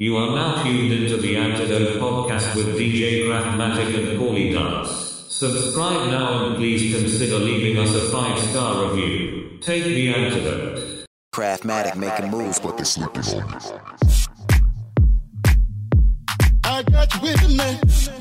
You are now tuned into the Antidote Podcast with DJ Craftmatic and Paulie Dance. Subscribe now and please consider leaving us a five star review. Take the antidote. Craftmatic making moves, but they're sleeping on. I got you with me.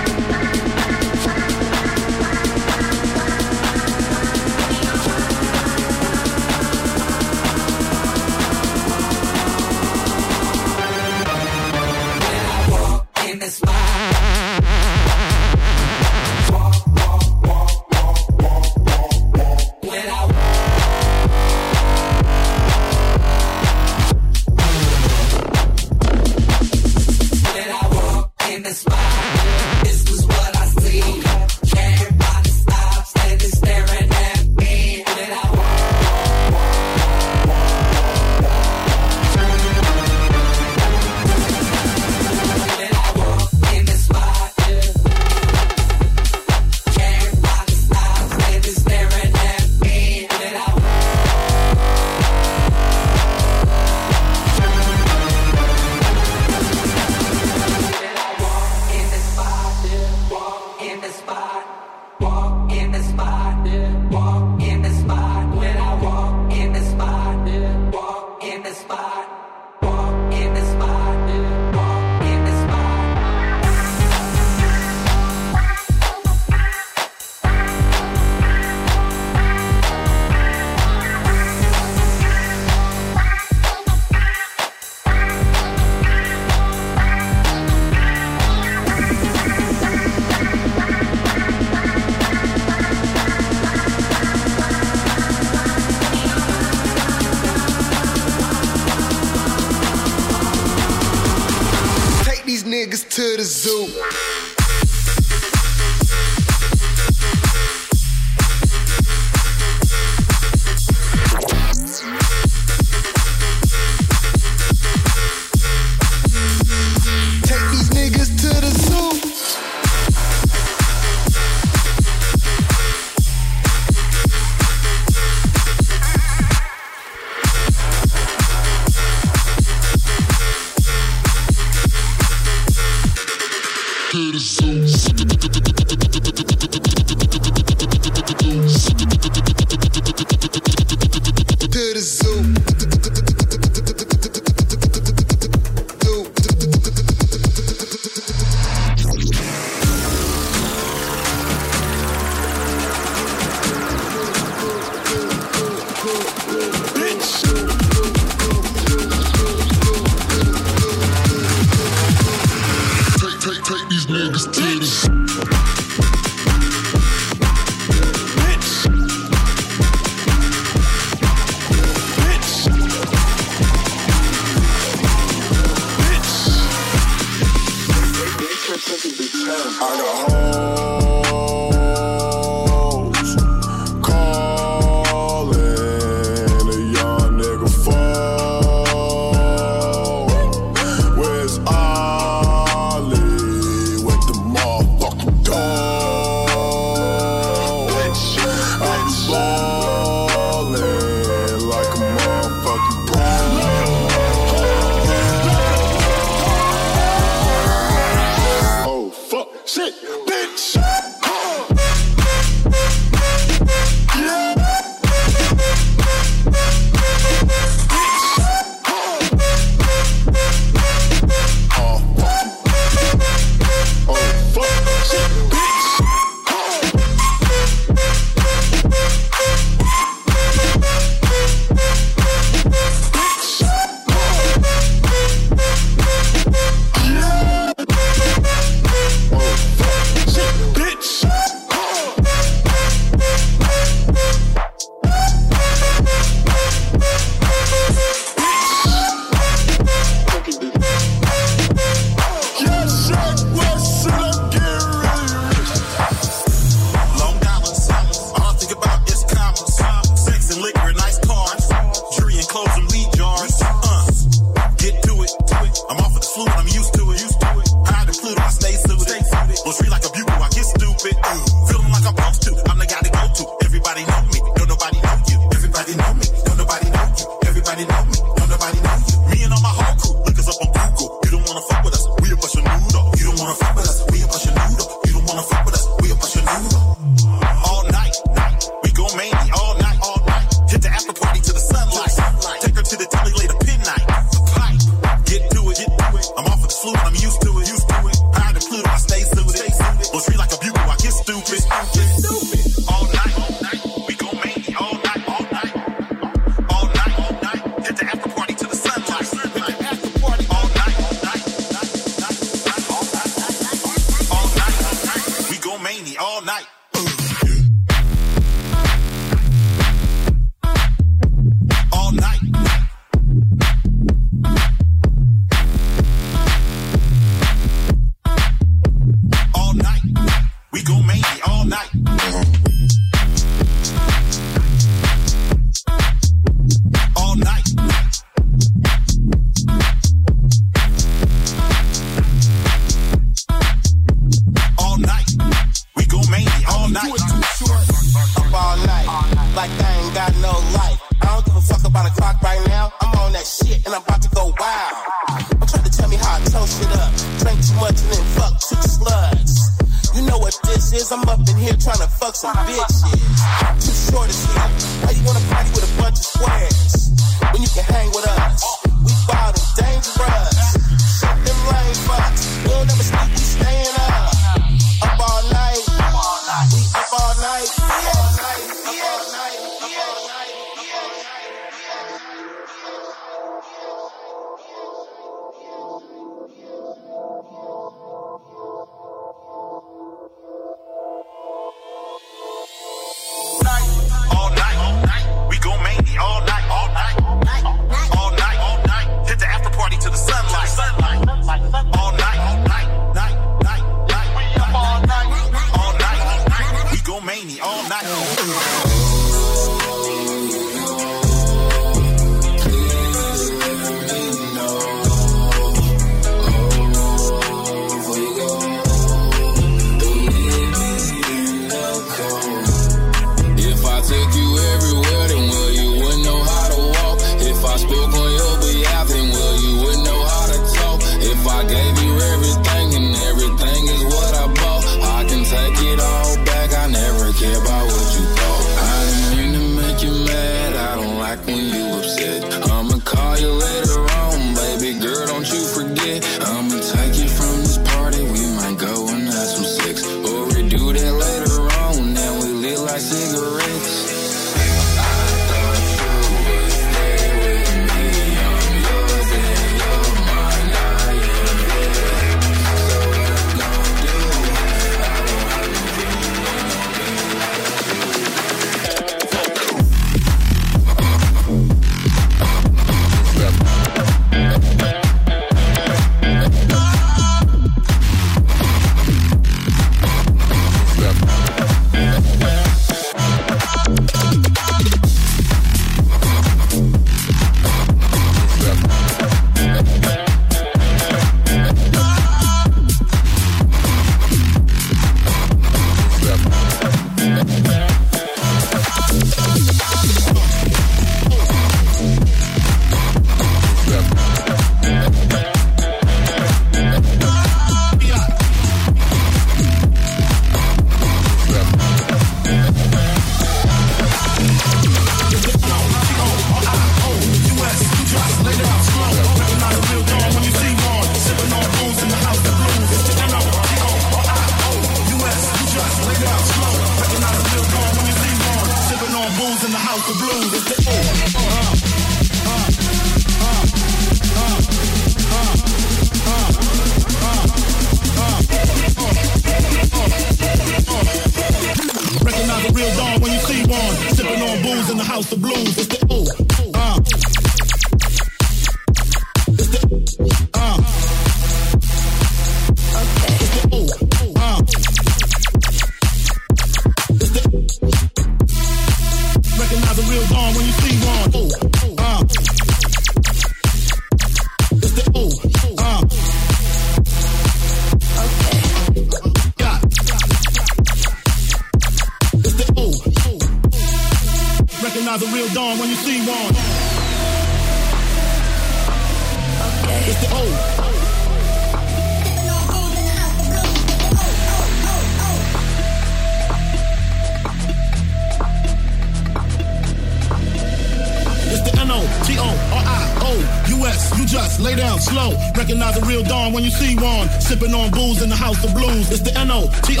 It's the N-O-T-O-R-I-O-U-S. You just lay down slow. Recognize a real don when you see one. Sipping on booze in the house of blues. It's the N-O-T-O-R-I-O-U-S.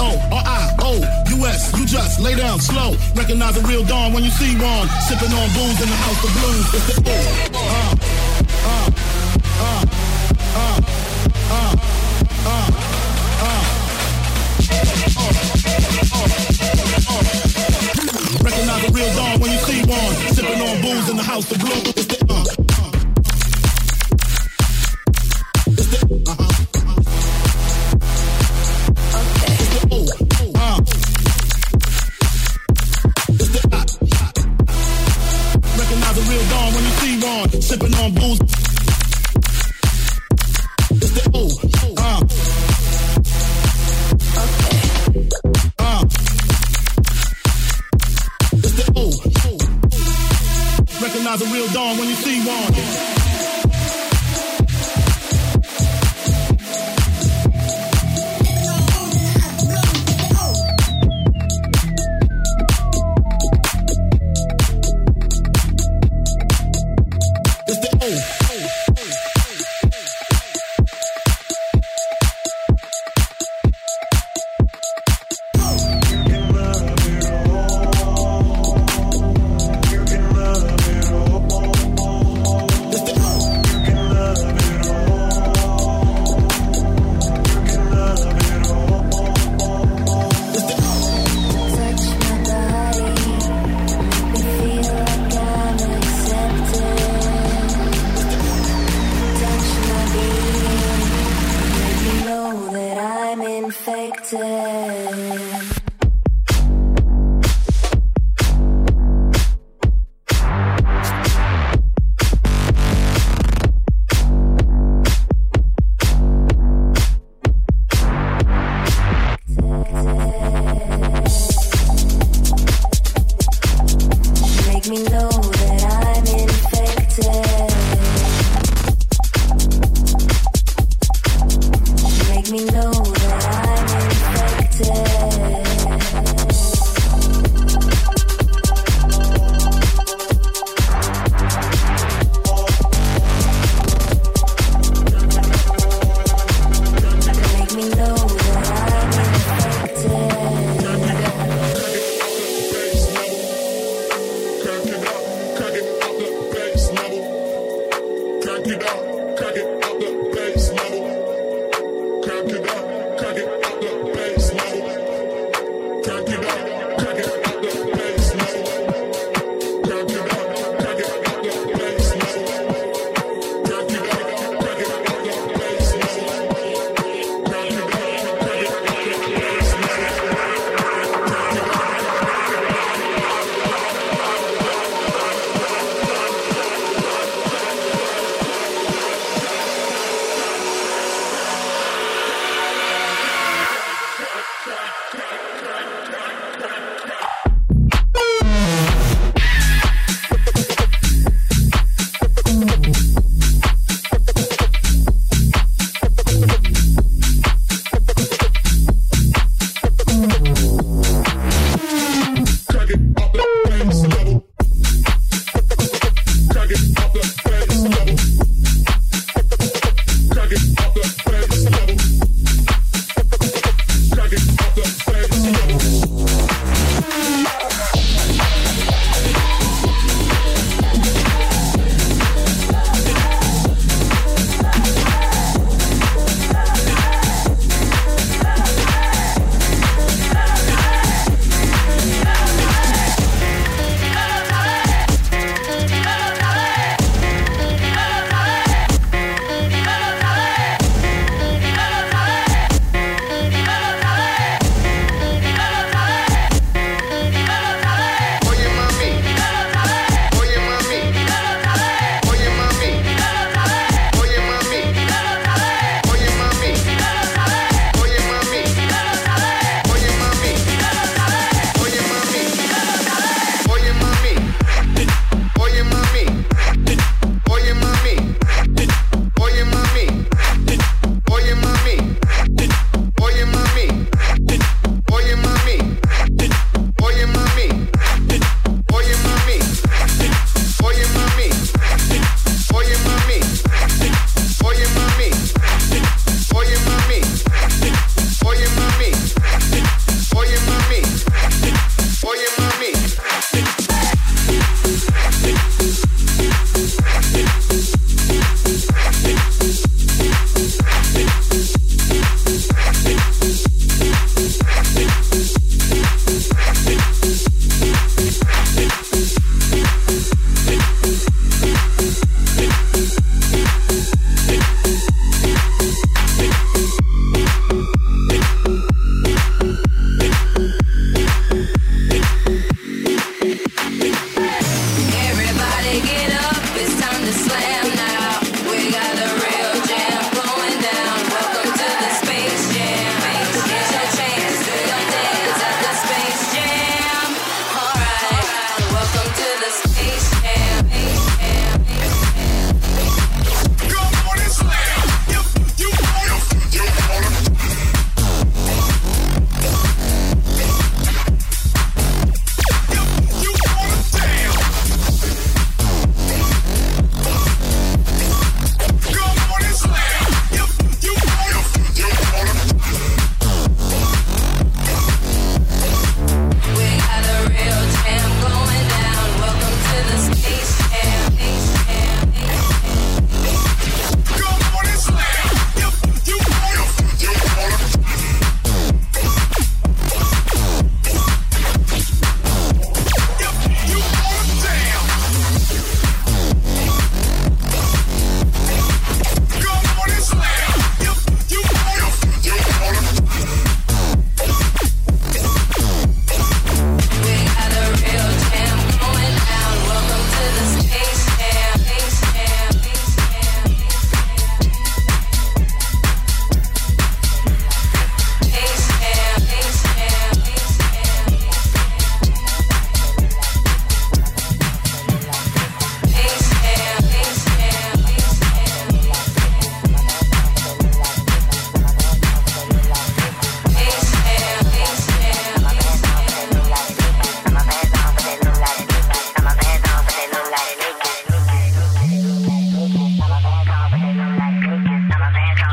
You just lay down slow. Recognize a real don when you see one. Sipping on booze in the house of blues. It's the uh, Sipping in the house of blues.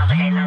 Hello.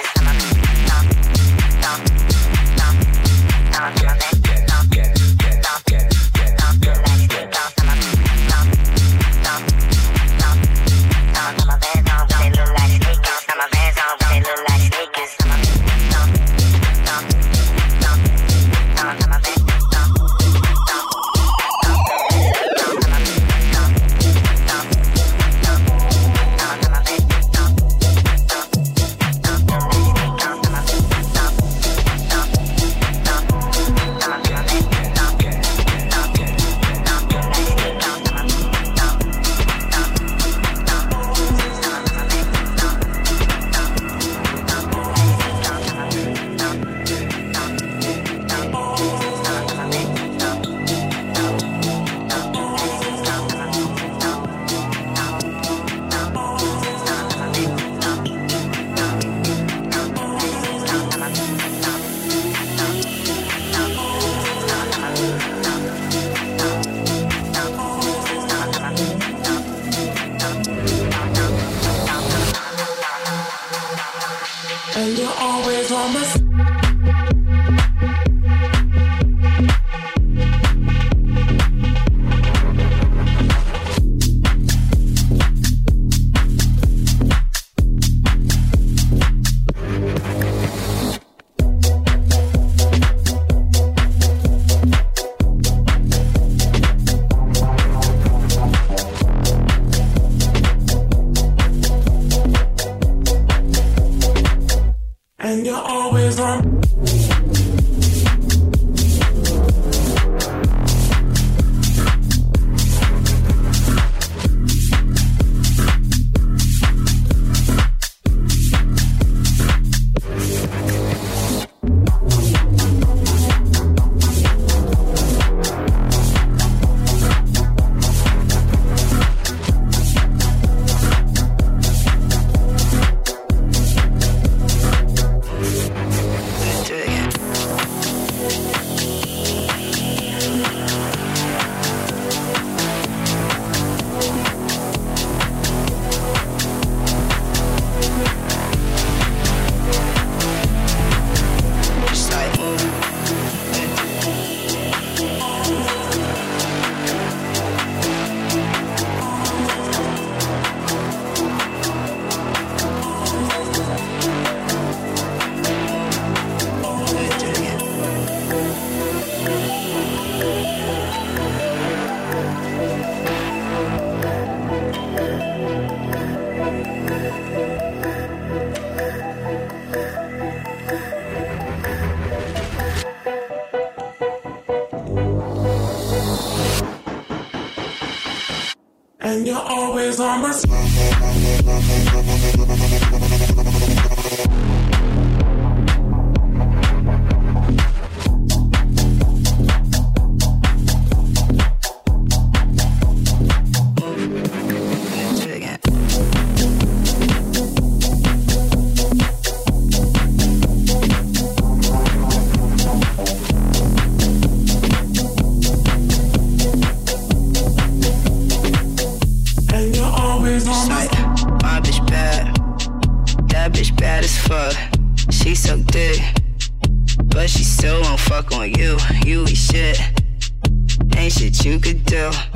you could do.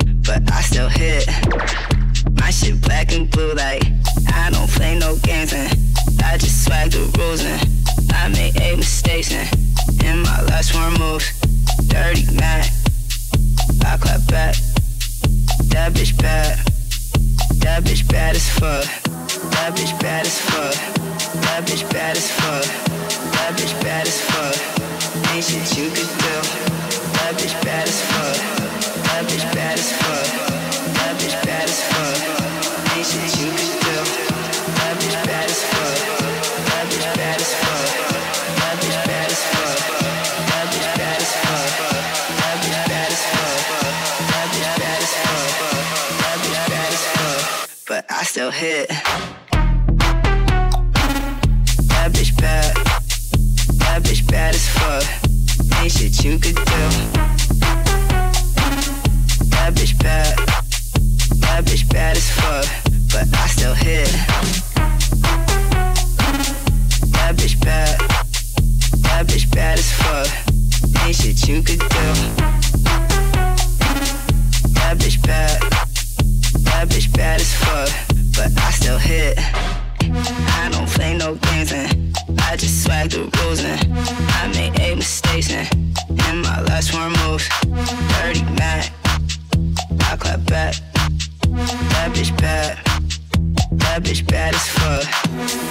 That bitch bad as fuck.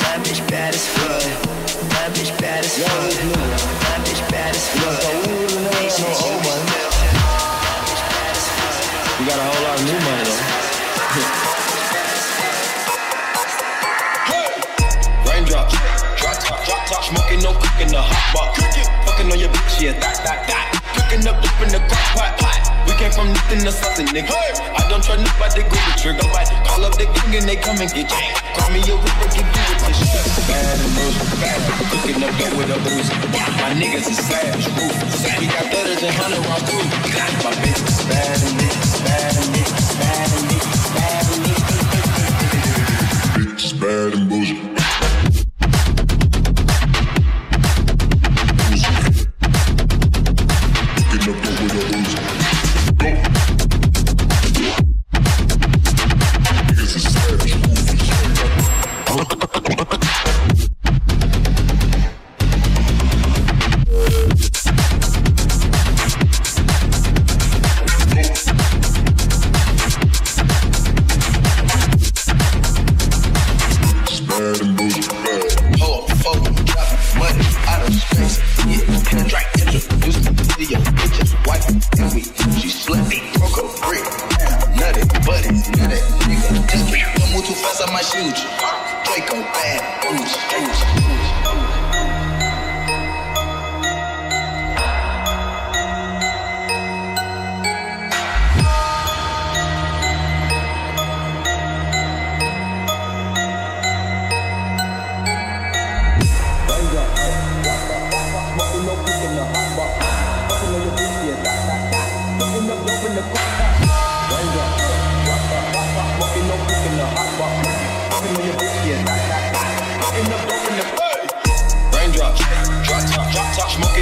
That bitch bad as fuck. That bitch bad as fuck. Oh, that bitch bad as fuck. Ain't shit you can do. You got a whole lot of new money though. hey, Raindrop, drop top, drop top, smoking, no cooking, the hot pot. Fucking on your bitch, yeah, that, that, that. Cooking up, dip in the crock pot, pot. We came from nothing to something, nigga. I don't try nobody, go the trigger. Right? Call up the gang and they come and get you. Call me a ripper, get you with this shit. Bad and bruised, bad. Cooking up dope with a booze. My niggas is savage, ruthless. We got thudders and hundred rounds too. My bitch is bad and niggas, bad and niggas, bad and niggas, bad and niggas. Bitch is bad and bullshit.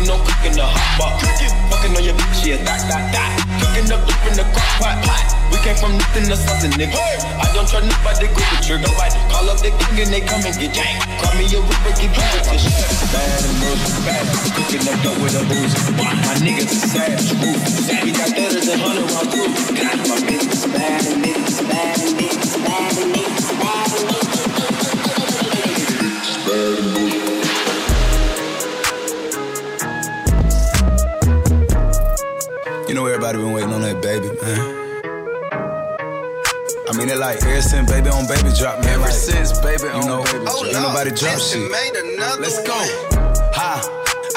Smoking, no cooking, the hot pot. Fucking on your bitch, yeah, that, that, that. Cooking up, dip in the crock pot. We came from nothing to something, nigga. I don't try nobody, go the trigger. Right? Call up the gang and they come and get you. Call me a ripper, get you with this shit. Bad and ruthless, bad. Cooking up dope with a booze. My niggas is savage, ruthless. We got thudders and hundred round through. My bitch is bad and niggas, bad and niggas, bad and niggas, bad and niggas. Bad You everybody been waiting on that baby, man. I mean, it like ever since baby on baby drop, man. Ever like, since baby you on know, baby drop. ain't nobody drop shit. Let's go.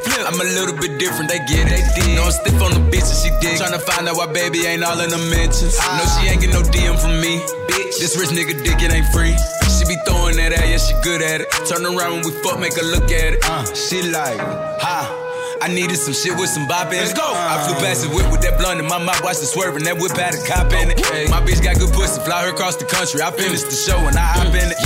that. I'm a little bit different, they get it. They. No, I'm stiff on the bitch and she dig. Tryna find out why baby ain't all in the mentions. No, she ain't get no DM from me. Bitch, this rich nigga dick, it ain't free. She be throwing that at, yeah, she good at it. Turn around when we fuck, make her look at it. Uh, she like, ha. I needed some shit with some bop in it. Let's go. I flew past the whip with that blunt in my mouth, watched it swerving. That whip had a cop in it. My bitch got good pussy, fly fly her across the country. I finished the show and I hop in it.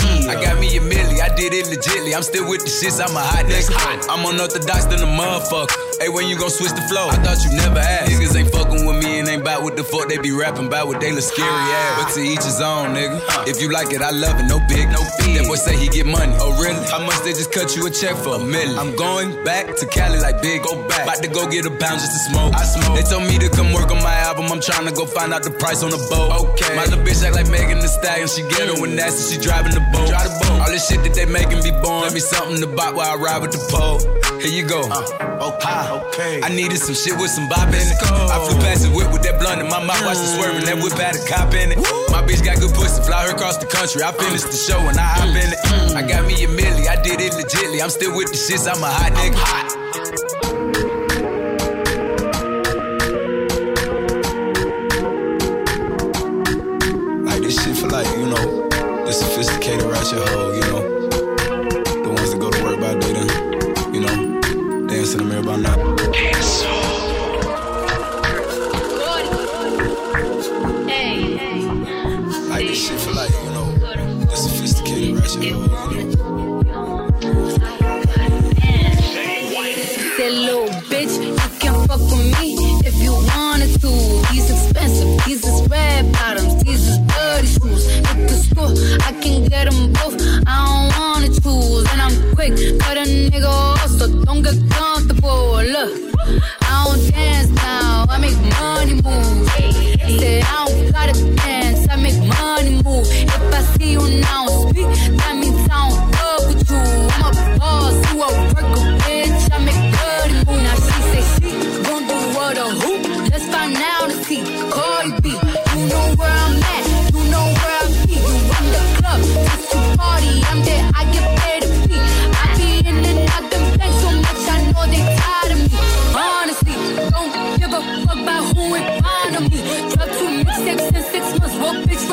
I'm still with the shits, I'm a hot nigga. I'm unorthodox than a motherfucker. Hey, when you gon' switch the flow? I thought you never asked. Niggas ain't fucking with me and ain't bout what the fuck they be rapping about what they look scary ah. ass. But to each his own, nigga. If you like it, I love it, no big, no big. That boy say he get money. Oh, really? How much they just cut you a check for? A million. I'm going back to Cali like big, go back. About to go get a pound just to smoke. I smoke. They told me to come work on my album. I'm trying to go find out the price on the boat. Okay. My little bitch act like Megan Thee Stallion. She get ghetto mm. and nasty. She driving the boat. Drive the boat. All this shit that they making be born. Let me something to buy while I ride with the pole. Here you go. Uh, okay. Okay. I needed some shit with some bop in it. I flew past the whip with that blunt in my mouth. Watched it swerving. That whip had a cop in it. My bitch got good pussy. Fly her across the country. I finished the show and I hop in it. I got me a milli. I did it legitly. I'm still with the shits. I'm a hot nigga.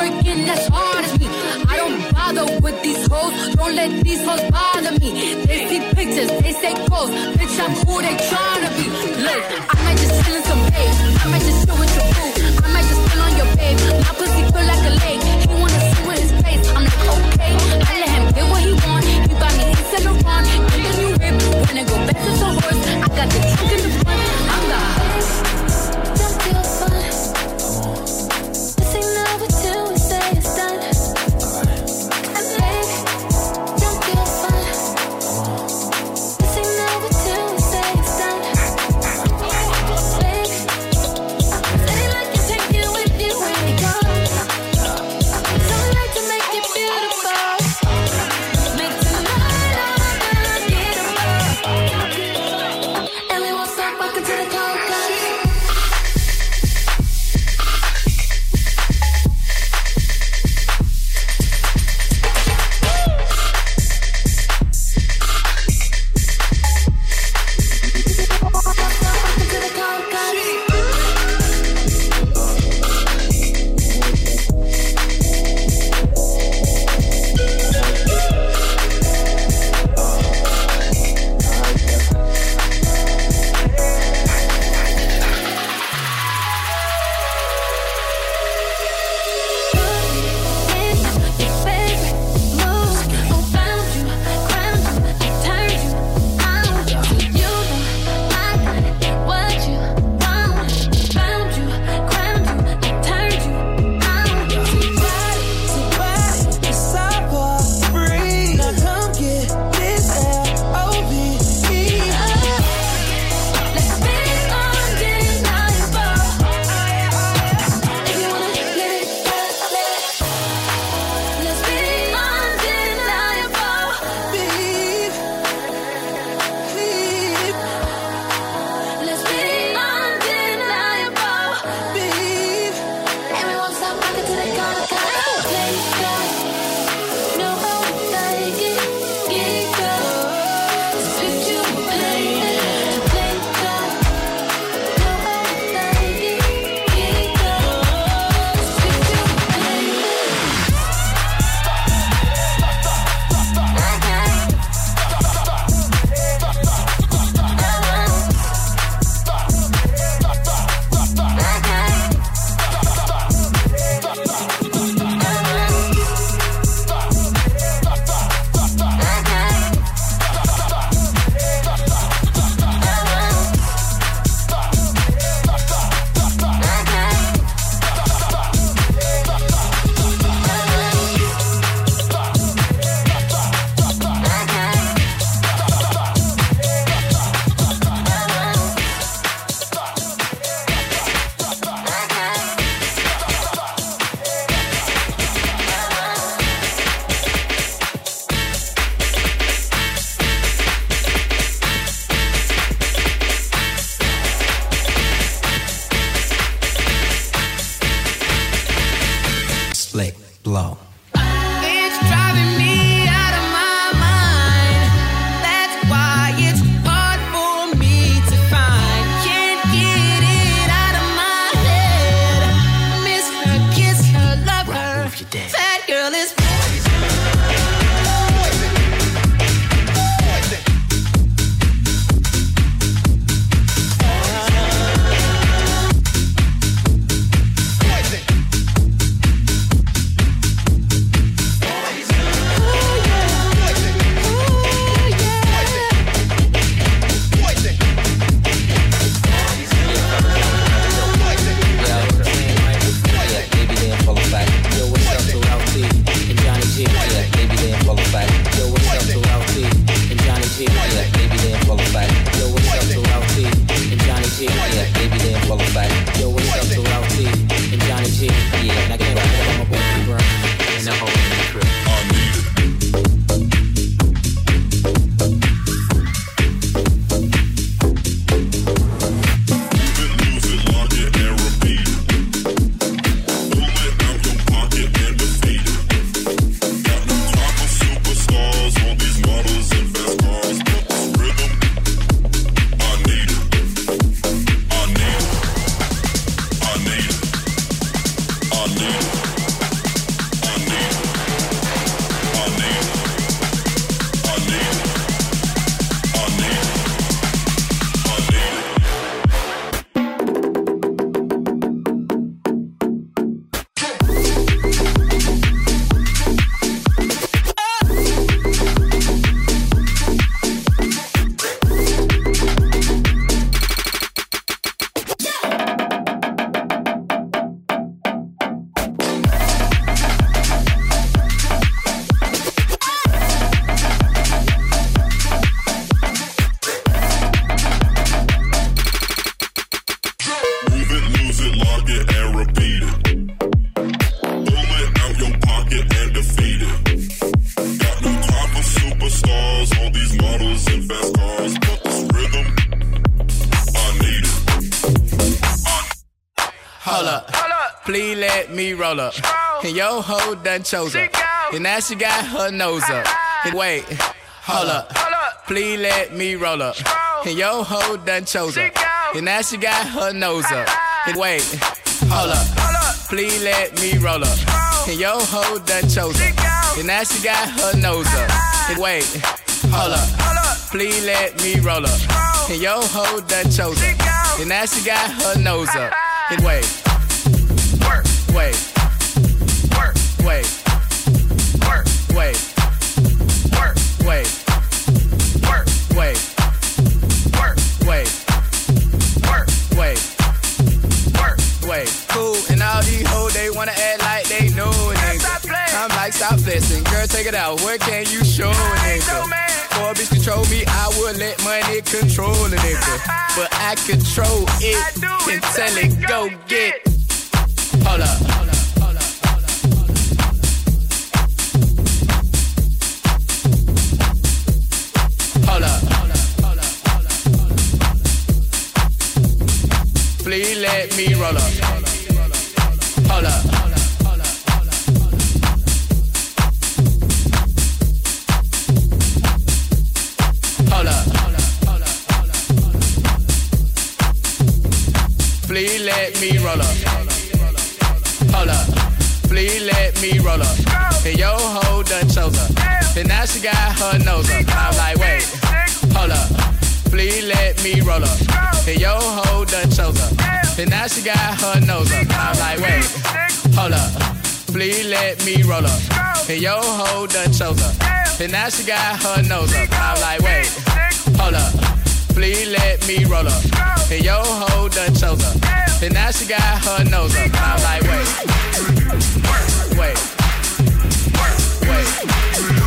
Working as hard as me? I don't bother with these hoes, don't let these hoes bother me. They see pictures, they say goals, bitch I'm who they tryna be. Look, I might just chill in some Reflect Law. And yo ho done chose up. And now she got her nose up. And wait, hold up. Please let me roll up. And yo ho done chose up. And now she got her nose up. And wait, hold up. Please let me roll up. And yo ho done chose up. And now she got her nose up. And wait, hold up. Please let me roll up. And yo ho done chose up. And now she got her nose up. And wait. Wait. Wait. Take it out. Where can you show a nigga? For a bitch control me, I would let money control a nigga. But I control it and tell it go get. Hold up. Hold up. Please let me roll up. Roll up. And yo ho done chose up. And now she got her nose up. I'm like, wait. Hold up. Please let me roll up. And yo ho done chose up. And now she got her nose up. I'm like, wait. Hold up. Please let me roll up. And yo ho done chose up. And now she got her nose up. I'm like, wait. Hold up. Please let me roll up. And yo ho done chose up. And now she got her nose up. I'm like, wait. Wait. Work, wait.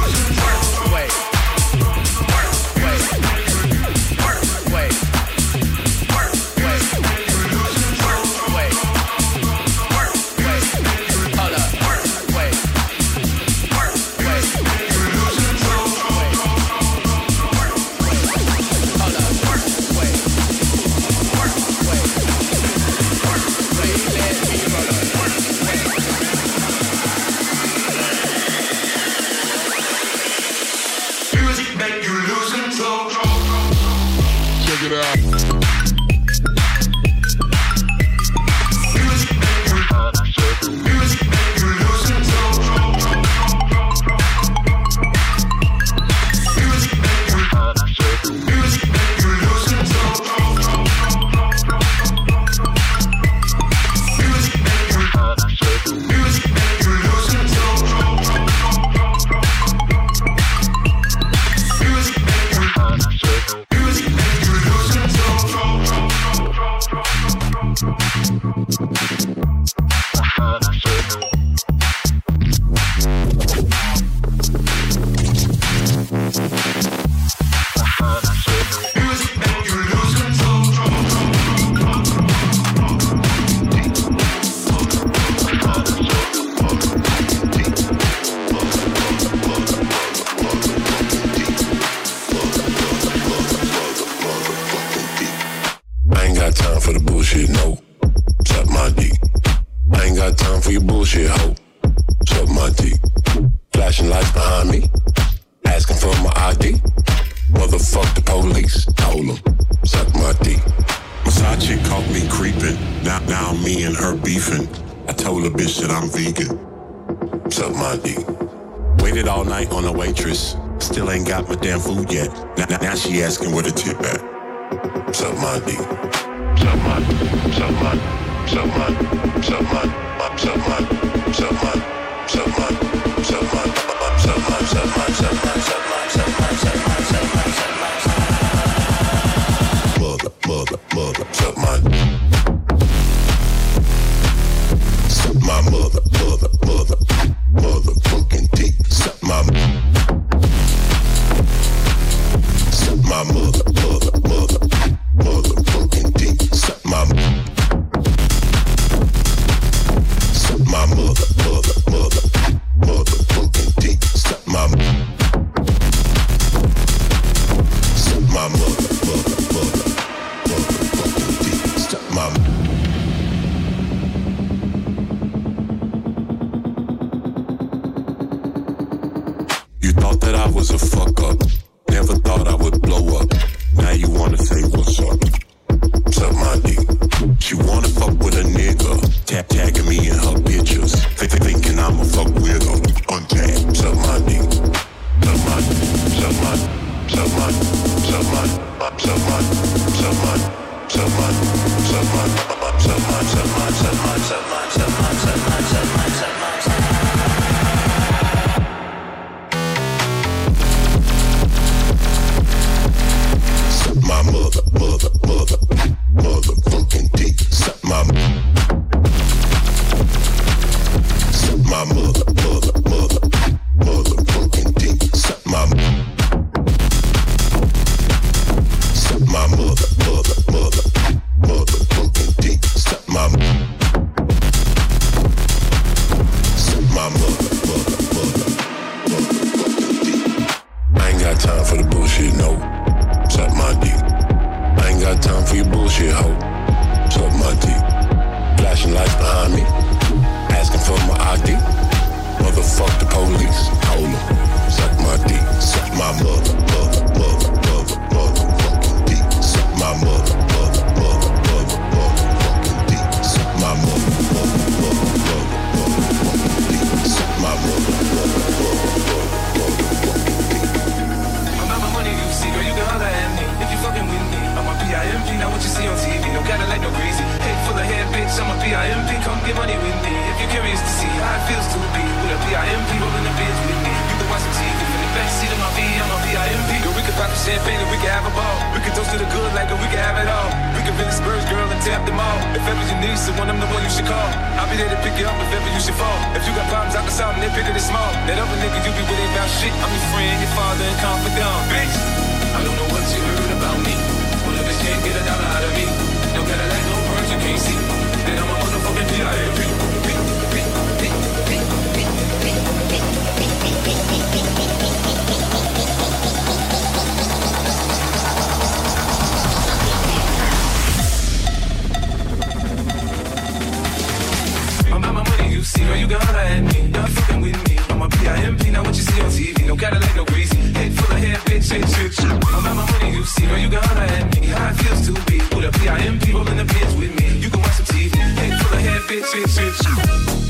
You thought that I was a fuck up. Never thought I would blow up. Now you wanna say what's up. Suck my dick. She wanna fuck with a nigga. Tap tagging me in her pictures. Think, thinking I'm a fuck weirdo. Untag. Suck my dick. Suck my, suck my, suck my, suck my, suck my, suck my, suck my, suck my, suck my, suck my, suck my, suck my, suck my, suck my, suck my, suck my, ever you need someone, I'm the one you should call. I'll be there to pick you up if ever you should fall. If you got problems, I can solve them. They're bigger than small. That other nigga you be with ain't about shit. I'm your friend, your father, and confidant, bitch. I don't know what you heard about me. Well, if this can't get a dollar out of me, no Cadillac, no birds you can't see. Then I'm a motherfucking PIMP. I'm see, no, you gotta at me. Y'all fucking with me. I'm a P.I.M.P. Now what you see on TV, no Cadillac, no greasy. Head full of hair, bitch, ain't shit. I'm out my money, you see, no, you gotta at me. How it feels to be put a P.I.M.P. rolling the pins with me. You can watch some TV. Head full of hair, bitch, ain't shit.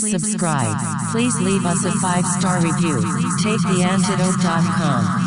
Please subscribe. Please leave us a five star review. TakeTheAntidote.com.